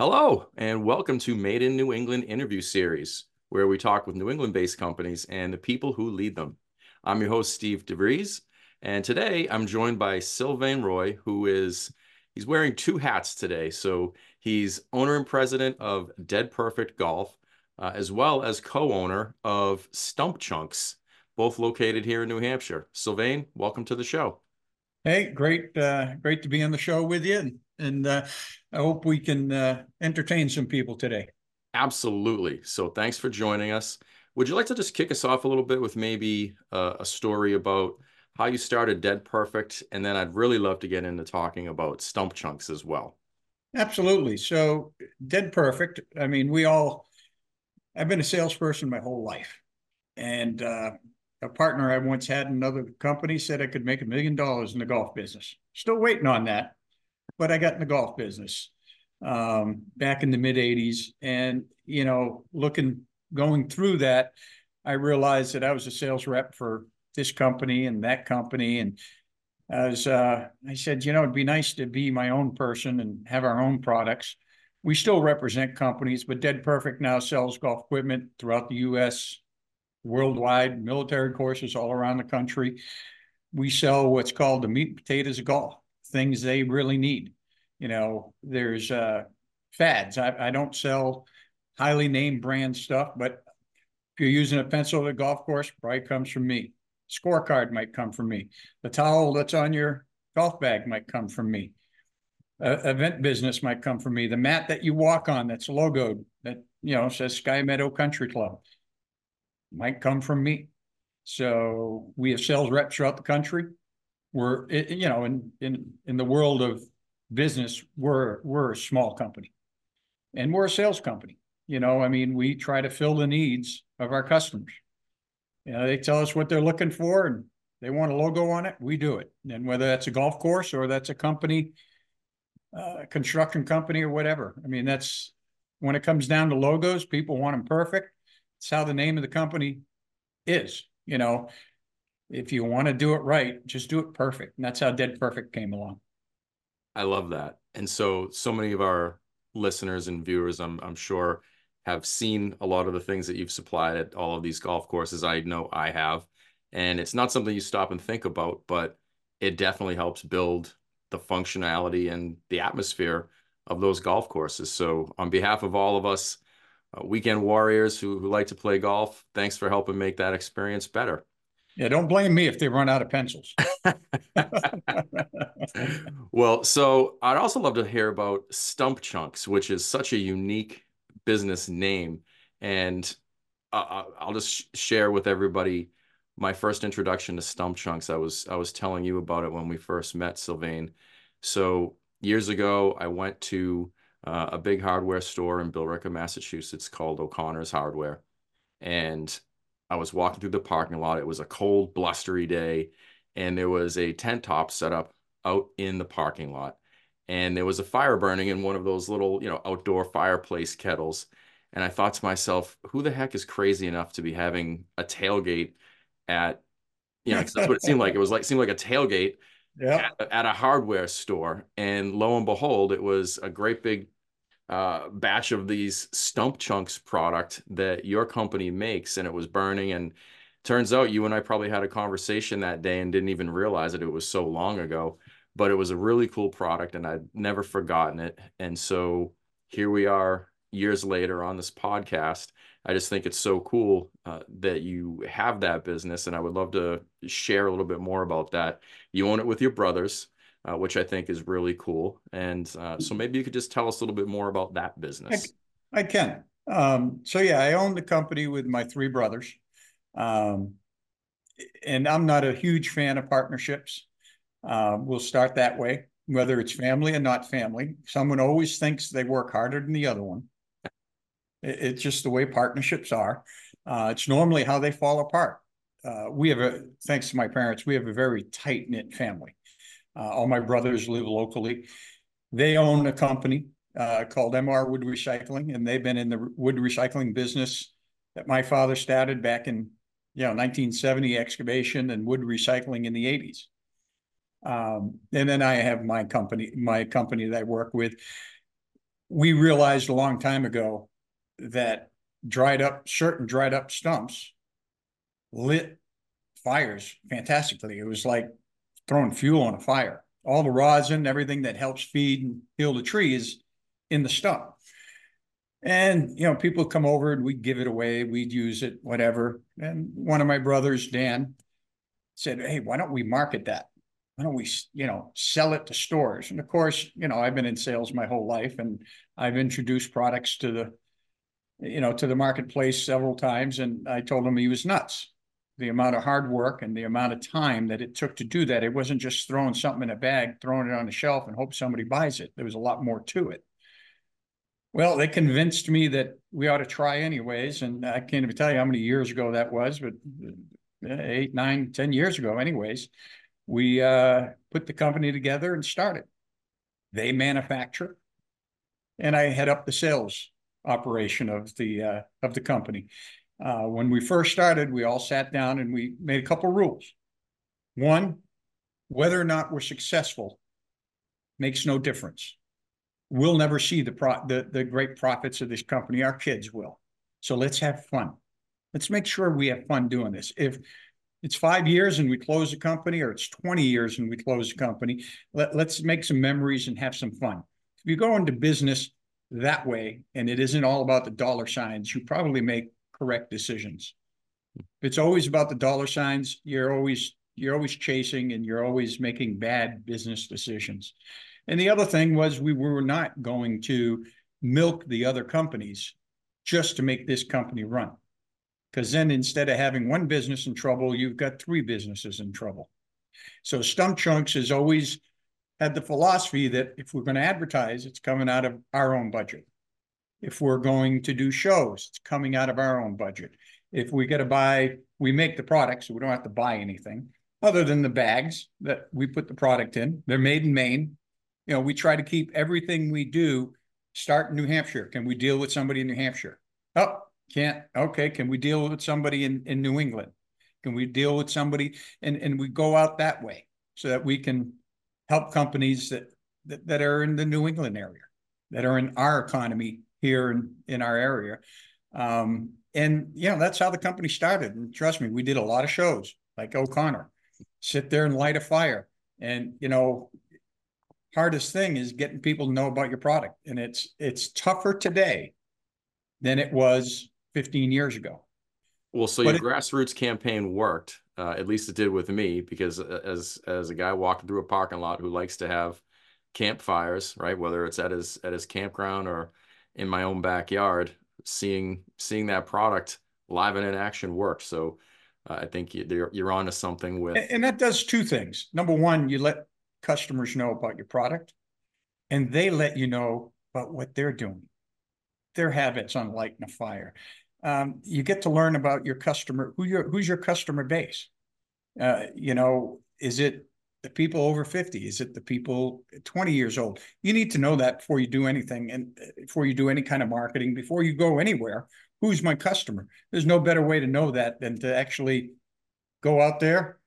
Hello, and welcome to Made in New England interview series, where we talk with New England based companies and the people who lead them. I'm your host, Steve DeVries, and today I'm joined by Sylvain Roy, who is he's wearing two hats today. So he's owner and president of Dead Perfect Golf, uh, as well as co-owner of Stump Chunks, both located here in New Hampshire. Sylvain, welcome to the show. Hey, great, uh, great to be on the show with you, and, uh, I hope we can uh, entertain some people today. Absolutely. So thanks for joining us. Would you like to just kick us off a little bit with maybe uh, a story about how you started Dead Perfect, and then I'd really love to get into talking about Stump Chunks as well. Absolutely. So Dead Perfect. I mean, we all. I've been a salesperson my whole life, and uh, a partner I once had in another company said I could make a million dollars in the golf business. Still waiting on that, but I got in the golf business um, back in the mid 80s. And, you know, looking, going through that, I realized that I was a sales rep for this company and that company. And as uh, I said, you know, it'd be nice to be my own person and have our own products. We still represent companies, but Dead Perfect now sells golf equipment throughout the US, worldwide military courses all around the country. We sell what's called the meat and potatoes of golf, things they really need. You know, there's uh, fads. I, I don't sell highly named brand stuff, but if you're using a pencil at a golf course, probably comes from me. Scorecard might come from me. The towel that's on your golf bag might come from me. Uh, event business might come from me. The mat that you walk on that's logoed that you know says Sky Meadow Country Club might come from me. So we have sales reps throughout the country. We're, you know, in in in the world of business, we're we're a small company, and we're a sales company. You know, I mean, we try to fill the needs of our customers. You know, they tell us what they're looking for, and they want a logo on it. We do it, and whether that's a golf course or that's a company, uh, construction company or whatever. I mean, that's when it comes down to logos. People want them perfect it's how the name of the company is. You know, if you want to do it right, just do it perfect. And that's how Dead Perfect came along. I love that. And so, so many of our listeners and viewers, I'm, I'm sure, have seen a lot of the things that you've supplied at all of these golf courses. I know I have. And it's not something you stop and think about, but it definitely helps build the functionality and the atmosphere of those golf courses. So, on behalf of all of us uh, weekend warriors who, who like to play golf. Thanks for helping make that experience better. Yeah, don't blame me if they run out of pencils. well, so I'd also love to hear about Stump Chunks, which is such a unique business name. And uh, I'll just share with everybody my first introduction to Stump Chunks. I was I was telling you about it when we first met, Sylvain. So years ago, I went to uh, a big hardware store in Billerica, Massachusetts called O'Connor's Hardware. And I was walking through the parking lot. It was a cold, blustery day, and there was a tent top set up out in the parking lot. And there was a fire burning in one of those little, you know, outdoor fireplace kettles. And I thought to myself, who the heck is crazy enough to be having a tailgate at, you know, because that's what it seemed like. It was like seemed like a tailgate yeah. At, at, a hardware store. And lo and behold, it was a great big uh, batch of these stump chunks product that your company makes, and it was burning. And turns out you and I probably had a conversation that day and didn't even realize it. It was so long ago, but it was a really cool product, and I'd never forgotten it. And so here we are years later on this podcast. I just think it's so cool uh, that you have that business, and I would love to share a little bit more about that. You own it with your brothers, uh, which I think is really cool. And uh, so maybe you could just tell us a little bit more about that business. I, I can. Um, so yeah, I own the company with my three brothers, um, and I'm not a huge fan of partnerships. Uh, we'll start that way, whether it's family or not family. Someone always thinks they work harder than the other one it's just the way partnerships are. Uh, it's normally how they fall apart. Uh, we have a, thanks to my parents, we have a very tight knit family. Uh, all my brothers live locally. They own a company uh, called MR Wood Recycling, and they've been in the wood recycling business that my father started back in, you know, 1970 excavation and wood recycling in the 80s. Um, and then I have my company, my company that I work with we realized a long time ago that dried up certain dried up stumps lit fires fantastically. It was like throwing fuel on a fire. All the rosin, everything that helps feed and heal the tree is in the stump. And you know, people come over and we'd give it away, we'd use it, whatever. And one of my brothers, Dan, said, Hey, why don't we market that? Why don't we, you know, sell it to stores? And of course, you know, I've been in sales my whole life and I've introduced products to the, you know, to the marketplace several times. And I told him he was nuts. The amount of hard work and the amount of time that it took to do that. It wasn't just throwing something in a bag, throwing it on the shelf and hope somebody buys it. There was a lot more to it. Well, they convinced me that we ought to try anyways. And I can't even tell you how many years ago that was, but eight, nine, ten years ago, anyways, we uh, put the company together and started. They manufacture, and I head up the sales operation of the uh, of the company. Uh, when we first started, we all sat down and we made a couple rules. One, whether or not we're successful makes no difference we'll never see the pro the, the great profits of this company. Our kids will. So let's have fun. Let's make sure we have fun doing this. If it's five years and we close the company, or it's 20 years and we close the company, let, let's make some memories and have some fun. If you go into business that way and it isn't all about the dollar signs, you probably make correct decisions. It's always about the dollar signs, you're always you're always chasing and you're always making bad business decisions. And the other thing was we were not going to milk the other companies just to make this company run. Because then instead of having one business in trouble, you've got three businesses in trouble. So Stump Chunks has always had the philosophy that if we're going to advertise, it's coming out of our own budget. If we're going to do shows, it's coming out of our own budget. If we got to buy, we make the product, so we don't have to buy anything other than the bags that we put the product in. They're made in Maine you know, we try to keep everything we do start in New Hampshire. Can we deal with somebody in New Hampshire? Oh, can't. Okay. Can we deal with somebody in, in New England? Can we deal with somebody? And, and we go out that way so that we can help companies that, that, that are in the New England area, that are in our economy here in, in our area. Um, and, you know, that's how the company started. And trust me, we did a lot of shows like O'Connor, sit there and light a fire. And, you know, hardest thing is getting people to know about your product. And it's it's tougher today than it was 15 years ago. Well, so but your it, grassroots campaign worked. Uh, at least it did with me, because uh, as as a guy walking through a parking lot who likes to have campfires, right? Whether it's at his at his campground or in my own backyard, seeing seeing that product live and in action worked. So uh, I think you're you're onto something with. And that does two things. Number one, you let customers know about your product and they let you know about what they're doing, their habits on lighting a fire. Um, you get to learn about your customer, who your who's your customer base. Uh, you know, is it the people over 50? Is it the people 20 years old? You need to know that before you do anything and uh, before you do any kind of marketing, before you go anywhere. Who's my customer? There's no better way to know that than to actually go out there,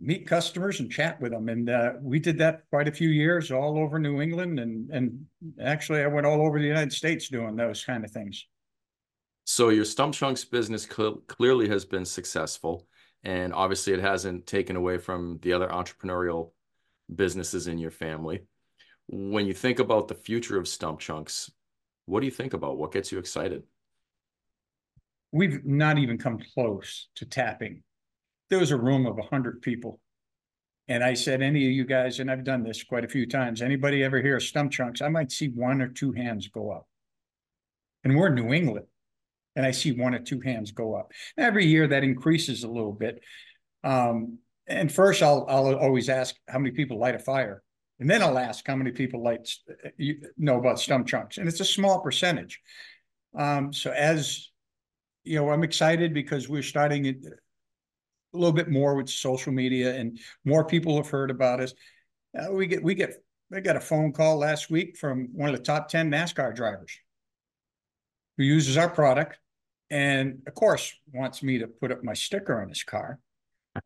meet customers and chat with them. And uh, we did that quite a few years all over New England. And, and actually, I went all over the United States doing those kind of things. So, your Stump Chunks business cl clearly has been successful. And obviously, it hasn't taken away from the other entrepreneurial businesses in your family. When you think about the future of Stump Chunks, what do you think about? What gets you excited? We've not even come close to tapping there was a room of 100 people. And I said, any of you guys, and I've done this quite a few times, anybody ever hear of stump chunks? I might see one or two hands go up. And we're in New England, and I see one or two hands go up. Every year that increases a little bit. Um, and first, I'll, I'll always ask how many people light a fire. And then I'll ask how many people light, you know about stump chunks. And it's a small percentage. Um, so as you know, I'm excited because we're starting a little bit more with social media and more people have heard about us. Uh, we get we get I got a phone call last week from one of the top 10 NASCAR drivers who uses our product and of course wants me to put up my sticker on his car.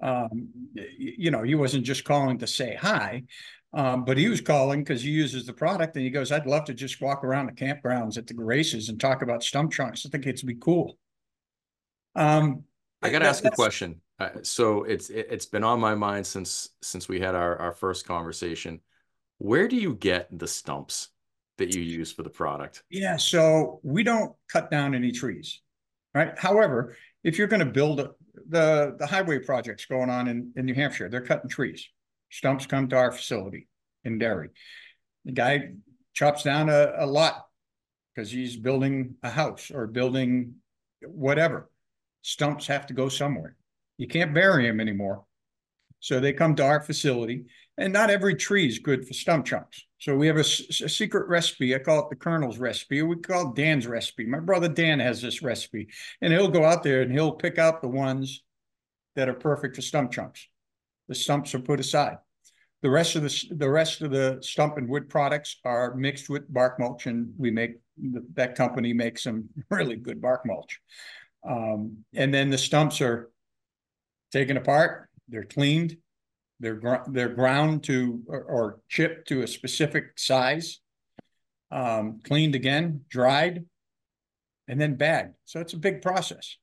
Um, you know, he wasn't just calling to say hi. Um, but he was calling because he uses the product and he goes, I'd love to just walk around the campgrounds at the races and talk about stump chunks. I think it'd be cool. Um, I got to ask a question. Uh, so it's it, has been on my mind since since we had our, our first conversation. Where do you get the stumps that you use for the product? Yeah, so we don't cut down any trees, right? However, if you're going to build a, the the highway projects going on in, in New Hampshire, they're cutting trees. Stumps come to our facility in Derry. The guy chops down a, a lot because he's building a house or building whatever. Stumps have to go somewhere. You can't bury them anymore. So they come to our facility, and not every tree is good for stump chunks. So we have a, a, secret recipe. I call it the Colonel's recipe. We call it Dan's recipe. My brother Dan has this recipe, and he'll go out there and he'll pick out the ones that are perfect for stump chunks. The stumps are put aside. The rest of the the rest of the stump and wood products are mixed with bark mulch, and we make that company makes some really good bark mulch. Um, and then the stumps are taken apart, they're cleaned, they're gr- they're ground to or, or, chipped to a specific size, um, cleaned again, dried, and then bagged. So it's a big process.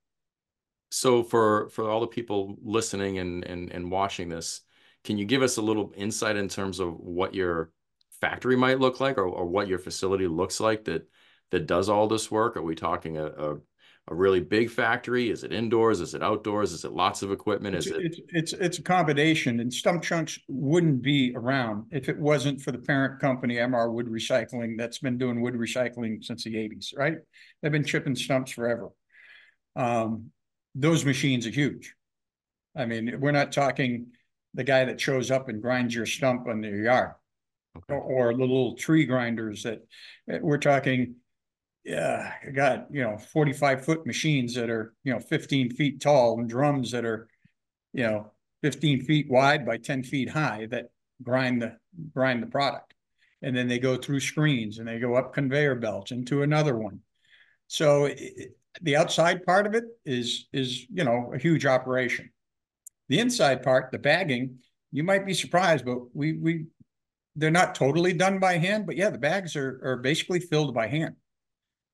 So for for all the people listening and and and watching this, can you give us a little insight in terms of what your factory might look like or, or what your facility looks like that that does all this work? Are we talking a, a a really big factory? Is it indoors? Is it outdoors? Is it lots of equipment? Is it's, it? It's, it's, it's a combination and stump chunks wouldn't be around if it wasn't for the parent company, MR Wood Recycling, that's been doing wood recycling since the eighties, right? They've been chipping stumps forever. Um, those machines are huge. I mean, we're not talking the guy that shows up and grinds your stump on your yard okay. or, or the little tree grinders that we're talking yeah, I got, you know, 45 foot machines that are, you know, 15 feet tall and drums that are, you know, 15 feet wide by 10 feet high that grind the grind the product. And then they go through screens and they go up conveyor belts into another one. So it, the outside part of it is is, you know, a huge operation. The inside part, the bagging, you might be surprised, but we we they're not totally done by hand, but yeah, the bags are are basically filled by hand.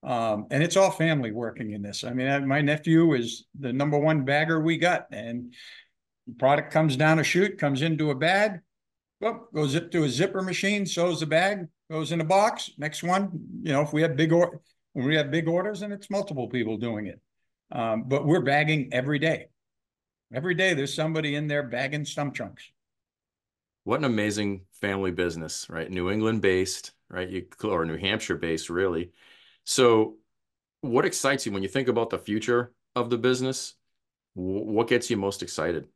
Um, and it's all family working in this. I mean, my nephew is the number one bagger we got, and product comes down a chute, comes into a bag, well, goes it to a zipper machine, sews the bag, goes in a box. Next one, you know, if we have big or when we have big orders, and it's multiple people doing it. Um, but we're bagging every day. Every day, there's somebody in there bagging stump chunks. What an amazing family business, right? New England based, right? You or New Hampshire based, really so, what excites you when you think about the future of the business? What gets you most excited?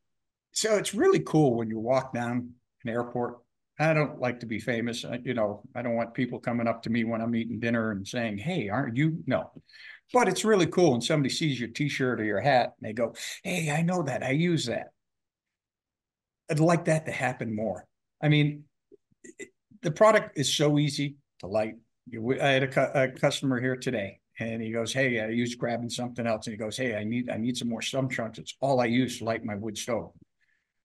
So it's really cool when you walk down an airport. I don't like to be famous. Uh, you know, I don't want people coming up to me when I'm eating dinner and saying, "Hey, aren't you?" No, but it's really cool when somebody sees your T-shirt or your hat and they go, "Hey, I know that. I use that." I'd like that to happen more. I mean, the product is so easy to light. I had a, cu- a customer here today and he goes, Hey, I was grabbing something else. And he goes, Hey, I need, I need some more stump chunks. It's all I use to light my wood stove.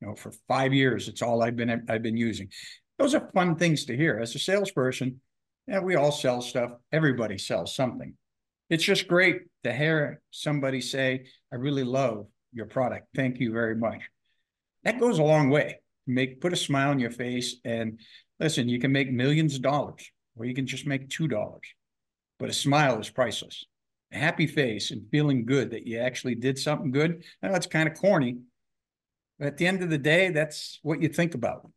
You know, for five years, it's all I've been, I've been using. Those are fun things to hear as a salesperson. Yeah, we all sell stuff. Everybody sells something. It's just great to hear somebody say, I really love your product. Thank you very much. That goes a long way. Make put a smile on your face and listen, you can make millions of dollars or you can just make $2. But a smile is priceless. A happy face and feeling good that you actually did something good. I know it's kind of corny, but at the end of the day, that's what you think about.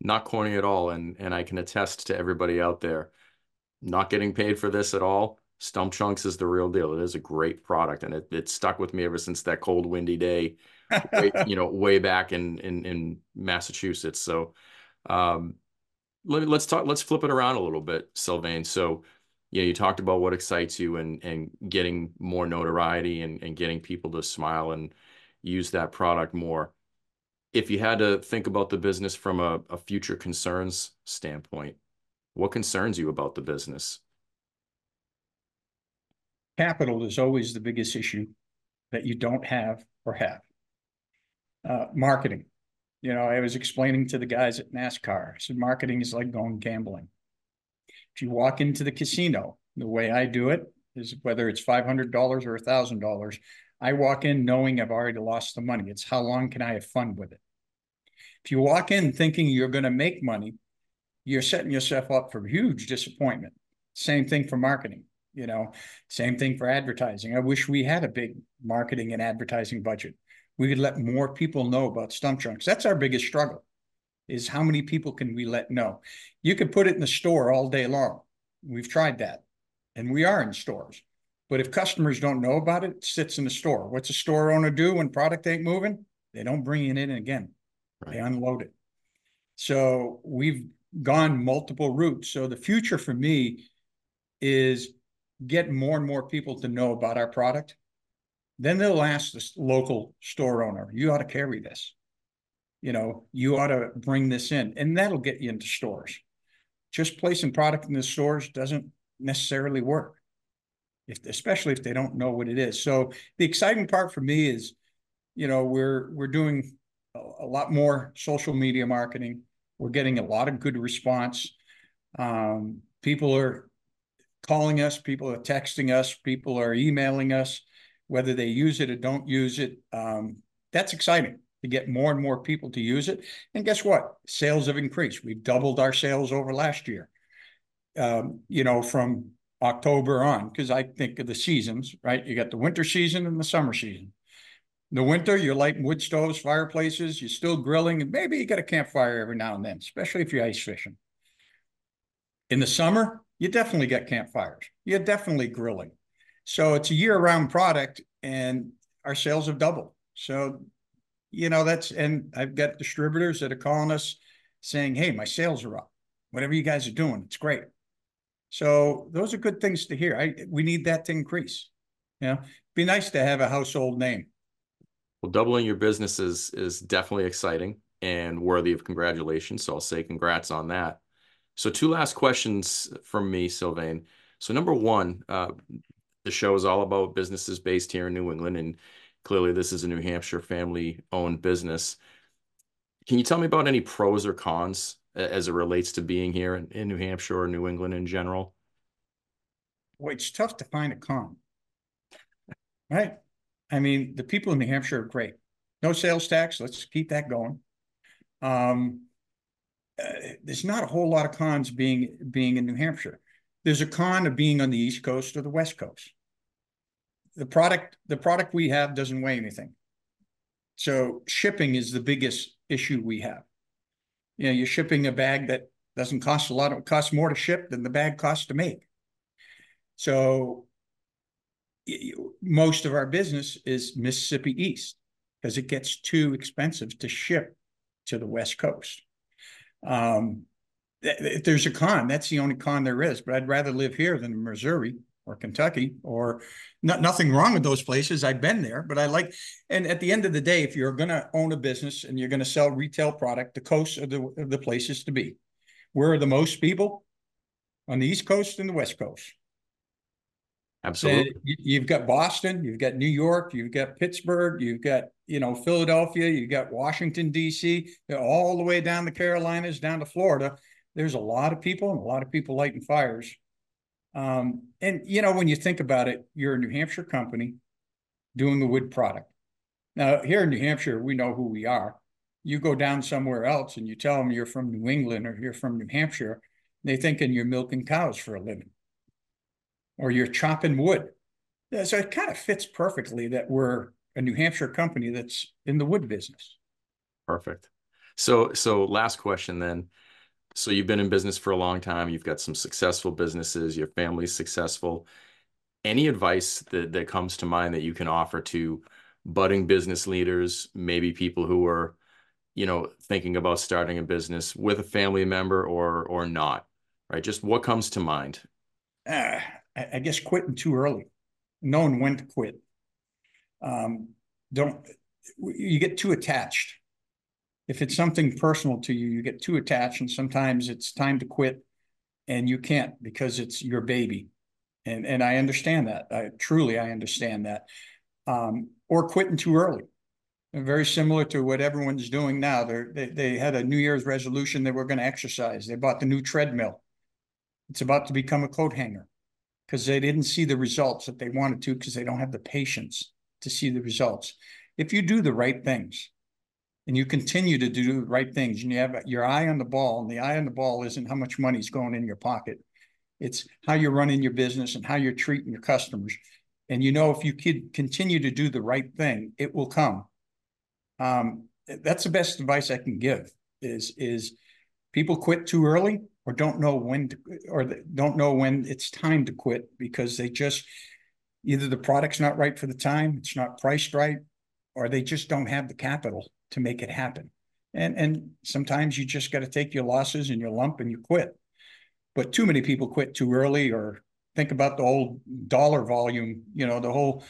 Not corny at all. And, and I can attest to everybody out there not getting paid for this at all. Stump Chunks is the real deal. It is a great product, and it, it stuck with me ever since that cold, windy day, way, you know, way back in in, in Massachusetts. So, um, let, us talk let's flip it around a little bit sylvain. So you know you talked about what excites you and and getting more notoriety and, and getting people to smile and use that product more. If you had to think about the business from a, a future concerns standpoint what concerns you about the business? Capital is always the biggest issue that you don't have or have. Uh, marketing You know, I was explaining to the guys at NASCAR, I said, marketing is like going gambling. If you walk into the casino, the way I do it is whether it's $500 or $1,000, I walk in knowing I've already lost the money. It's how long can I have fun with it? If you walk in thinking you're going to make money, you're setting yourself up for huge disappointment. Same thing for marketing, you know, same thing for advertising. I wish we had a big marketing and advertising budget we could let more people know about stump chunks. That's our biggest struggle is how many people can we let know? You could put it in the store all day long. We've tried that and we are in stores. But if customers don't know about it, it sits in the store. What's a store owner do when product ain't moving? They don't bring it in again. Right. They unload it. So we've gone multiple routes. So the future for me is get more and more people to know about our product then they'll ask the local store owner, you ought to carry this. You know, you ought to bring this in, and that'll get you into stores. Just placing product in the stores doesn't necessarily work, if especially if they don't know what it is. So the exciting part for me is, you know, we're we're doing a lot more social media marketing. We're getting a lot of good response. Um, people are calling us, people are texting us, people are emailing us whether they use it or don't use it. Um, that's exciting to get more and more people to use it. And guess what? Sales have increased. We've doubled our sales over last year. Um, you know, from October on, because I think of the seasons, right? You got the winter season and the summer season. In the winter, you're lighting wood stoves, fireplaces, you're still grilling, and maybe you got a campfire every now and then, especially if you're ice fishing. In the summer, you definitely get campfires. You're definitely grilling. So it's a year-round product, and our sales have doubled. So, you know, that's and I've got distributors that are calling us saying, "Hey, my sales are up. Whatever you guys are doing, it's great." So those are good things to hear. I we need that to increase. You know, be nice to have a household name. Well, doubling your business is is definitely exciting and worthy of congratulations. So I'll say congrats on that. So two last questions from me, Sylvain. So number one, uh, the show is all about businesses based here in New England, and clearly this is a New Hampshire family-owned business. Can you tell me about any pros or cons as it relates to being here in, in New Hampshire or New England in general? Well, it's tough to find a con, right? I mean, the people in New Hampshire are great. No sales tax. Let's keep that going. Um, uh, there's not a whole lot of cons being being in New Hampshire. There's a con of being on the East Coast or the West Coast. The product, the product we have doesn't weigh anything. So shipping is the biggest issue we have. You know, you're shipping a bag that doesn't cost a lot, it costs more to ship than the bag costs to make. So most of our business is Mississippi East because it gets too expensive to ship to the West Coast. Um, if there's a con, that's the only con there is. But I'd rather live here than Missouri or Kentucky or not, nothing wrong with those places. I've been there, but I like, and at the end of the day, if you're going to own a business and you're going to sell retail product, the coasts are the, are the places to be. Where are the most people? On the East Coast and the West Coast. Absolutely. you've got Boston, you've got New York, you've got Pittsburgh, you've got, you know, Philadelphia, you've got Washington, D.C., all the way down the Carolinas, down to Florida there's a lot of people and a lot of people lighting fires. Um, and you know, when you think about it, you're a New Hampshire company doing a wood product. Now, here in New Hampshire, we know who we are. You go down somewhere else and you tell them you're from New England or you're from New Hampshire, they thinking you're milking cows for a living or you're chopping wood. So it kind of fits perfectly that we're a New Hampshire company that's in the wood business. Perfect. So, so last question then so you've been in business for a long time. You've got some successful businesses. Your family's successful. Any advice that that comes to mind that you can offer to budding business leaders, maybe people who are, you know, thinking about starting a business with a family member or or not, right? Just what comes to mind? Uh, I guess quitting too early, knowing when to quit. Um, don't you get too attached if it's something personal to you, you get too attached, and sometimes it's time to quit, and you can't because it's your baby, and and I understand that. I truly I understand that. Um, or quitting too early. very similar to what everyone's doing now. They're, they, they had a New Year's resolution they were going to exercise. They bought the new treadmill. It's about to become a coat hanger because they didn't see the results that they wanted to because they don't have the patience to see the results. If you do the right things and you continue to do the right things and you have your eye on the ball, and the eye on the ball isn't how much money's going in your pocket, it's how you're running your business and how you're treating your customers. And you know, if you could continue to do the right thing, it will come um, that's the best advice I can give is, is people quit too early or don't know when to, or don't know when it's time to quit because they just, either the product's not right for the time, it's not priced right, or they just don't have the capital to make it happen. And, and sometimes you just got to take your losses and your lump and you quit. But too many people quit too early or think about the whole dollar volume, you know, the whole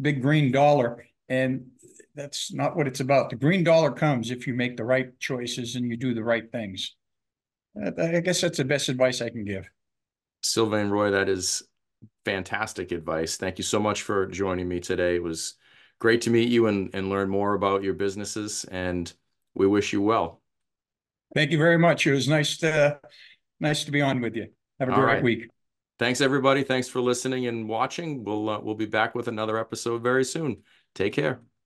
big green dollar. And that's not what it's about. The green dollar comes if you make the right choices and you do the right things. I guess that's the best advice I can give. Sylvain Roy, that is fantastic advice. Thank you so much for joining me today. It was great to meet you and, and learn more about your businesses, and we wish you well. Thank you very much. It was nice to nice to be on with you. Have a All great right. week. Thanks everybody. Thanks for listening and watching. We'll uh, we'll be back with another episode very soon. Take care.